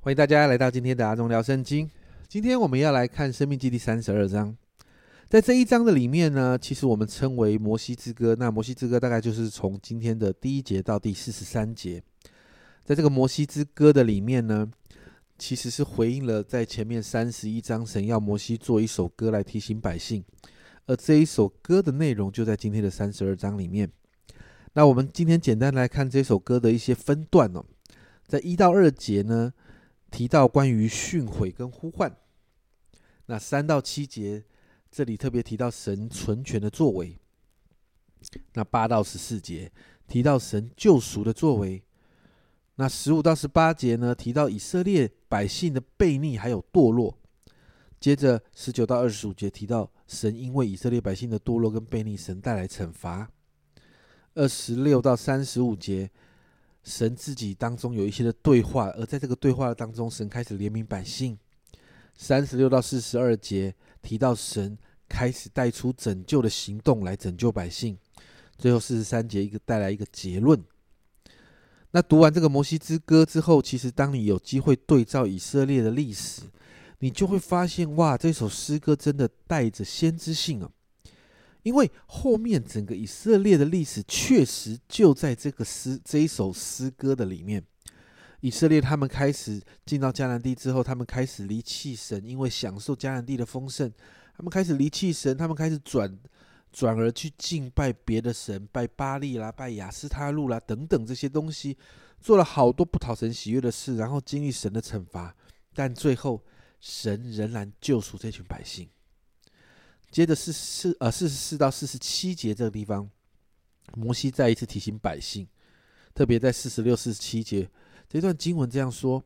欢迎大家来到今天的阿忠聊圣经。今天我们要来看《生命记》第三十二章。在这一章的里面呢，其实我们称为摩西之歌。那摩西之歌大概就是从今天的第一节到第四十三节。在这个摩西之歌的里面呢，其实是回应了在前面三十一章神要摩西做一首歌来提醒百姓，而这一首歌的内容就在今天的三十二章里面。那我们今天简单来看这首歌的一些分段哦，在一到二节呢。提到关于训诲跟呼唤，那三到七节这里特别提到神存全的作为，那八到十四节提到神救赎的作为，那十五到十八节呢提到以色列百姓的悖逆还有堕落，接着十九到二十五节提到神因为以色列百姓的堕落跟悖逆，神带来惩罚，二十六到三十五节。神自己当中有一些的对话，而在这个对话当中，神开始怜悯百姓。三十六到四十二节提到神开始带出拯救的行动来拯救百姓。最后四十三节一个带来一个结论。那读完这个摩西之歌之后，其实当你有机会对照以色列的历史，你就会发现，哇，这首诗歌真的带着先知性啊。因为后面整个以色列的历史确实就在这个诗这一首诗歌的里面。以色列他们开始进到迦南地之后，他们开始离弃神，因为享受迦南地的丰盛，他们开始离弃神，他们开始转转而去敬拜别的神，拜巴利啦，拜亚斯他路啦等等这些东西，做了好多不讨神喜悦的事，然后经历神的惩罚，但最后神仍然救赎这群百姓。接着是四呃四十四到四十七节这个地方，摩西再一次提醒百姓，特别在四十六、四十七节这段经文这样说：“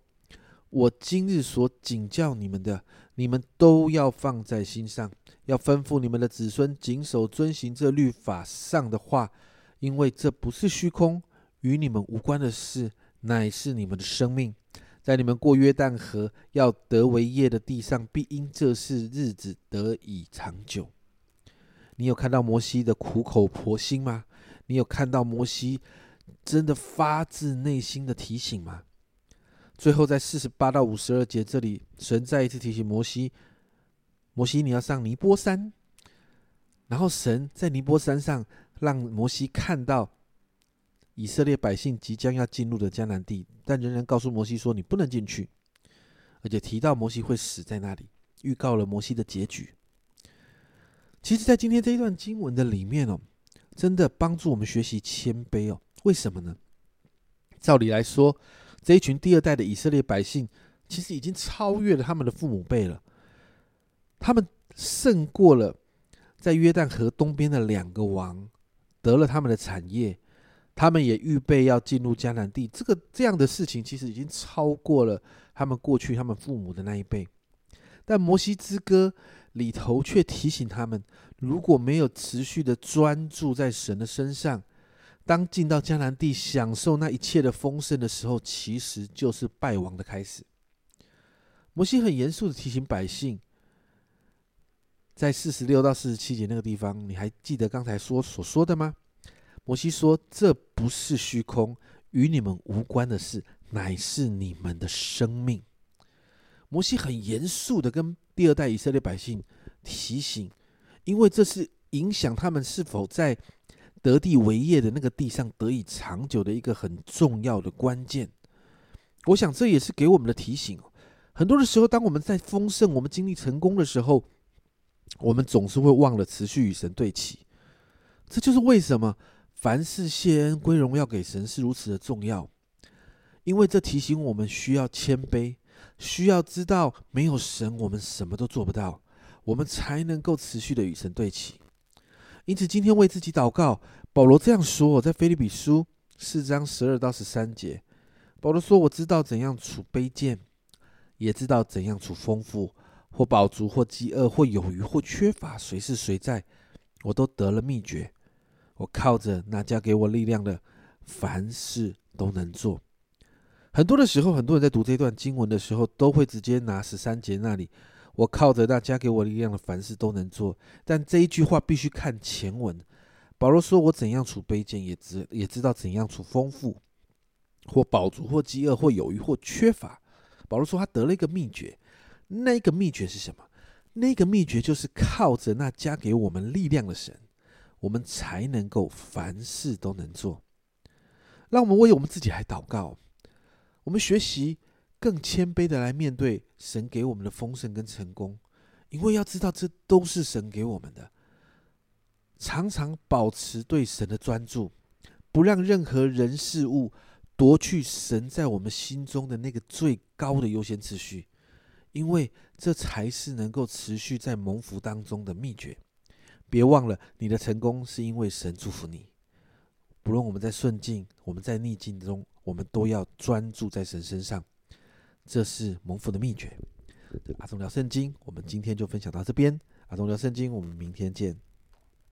我今日所警教你们的，你们都要放在心上，要吩咐你们的子孙谨守遵行这律法上的话，因为这不是虚空，与你们无关的事，乃是你们的生命。”在你们过约旦河要得为业的地上，必因这事日子得以长久。你有看到摩西的苦口婆心吗？你有看到摩西真的发自内心的提醒吗？最后在四十八到五十二节这里，神再一次提醒摩西：摩西，你要上尼波山。然后神在尼波山上让摩西看到。以色列百姓即将要进入的迦南地，但仍然告诉摩西说：“你不能进去。”而且提到摩西会死在那里，预告了摩西的结局。其实，在今天这一段经文的里面哦，真的帮助我们学习谦卑哦。为什么呢？照理来说，这一群第二代的以色列百姓，其实已经超越了他们的父母辈了，他们胜过了在约旦河东边的两个王，得了他们的产业。他们也预备要进入迦南地，这个这样的事情其实已经超过了他们过去他们父母的那一辈。但摩西之歌里头却提醒他们，如果没有持续的专注在神的身上，当进到迦南地享受那一切的丰盛的时候，其实就是败亡的开始。摩西很严肃的提醒百姓，在四十六到四十七节那个地方，你还记得刚才说所说的吗？摩西说：“这不是虚空，与你们无关的事，乃是你们的生命。”摩西很严肃的跟第二代以色列百姓提醒，因为这是影响他们是否在得地为业的那个地上得以长久的一个很重要的关键。我想这也是给我们的提醒。很多的时候，当我们在丰盛、我们经历成功的时候，我们总是会忘了持续与神对齐。这就是为什么。凡事谢恩归荣耀给神是如此的重要，因为这提醒我们需要谦卑，需要知道没有神我们什么都做不到，我们才能够持续的与神对齐。因此，今天为自己祷告，保罗这样说：我在腓立比书四章十二到十三节，保罗说：“我知道怎样处卑贱，也知道怎样处丰富，或饱足，或饥饿，或有余，或缺乏，谁是谁在，我都得了秘诀。”我靠着那加给我力量的，凡事都能做。很多的时候，很多人在读这段经文的时候，都会直接拿十三节那里，我靠着那加给我力量的，凡事都能做。但这一句话必须看前文。保罗说：“我怎样处卑贱，也知也知道怎样处丰富，或饱足，或饥饿，或有余，或缺乏。”保罗说他得了一个秘诀，那个秘诀是什么？那个秘诀就是靠着那加给我们力量的神，我们才能够凡事都能做。让我们为我们自己来祷告，我们学习更谦卑的来面对神给我们的丰盛跟成功，因为要知道这都是神给我们的。常常保持对神的专注，不让任何人事物夺去神在我们心中的那个最高的优先次序。因为这才是能够持续在蒙福当中的秘诀。别忘了，你的成功是因为神祝福你。不论我们在顺境，我们在逆境中，我们都要专注在神身上。这是蒙福的秘诀。阿忠聊圣经，我们今天就分享到这边。阿忠聊圣经，我们明天见。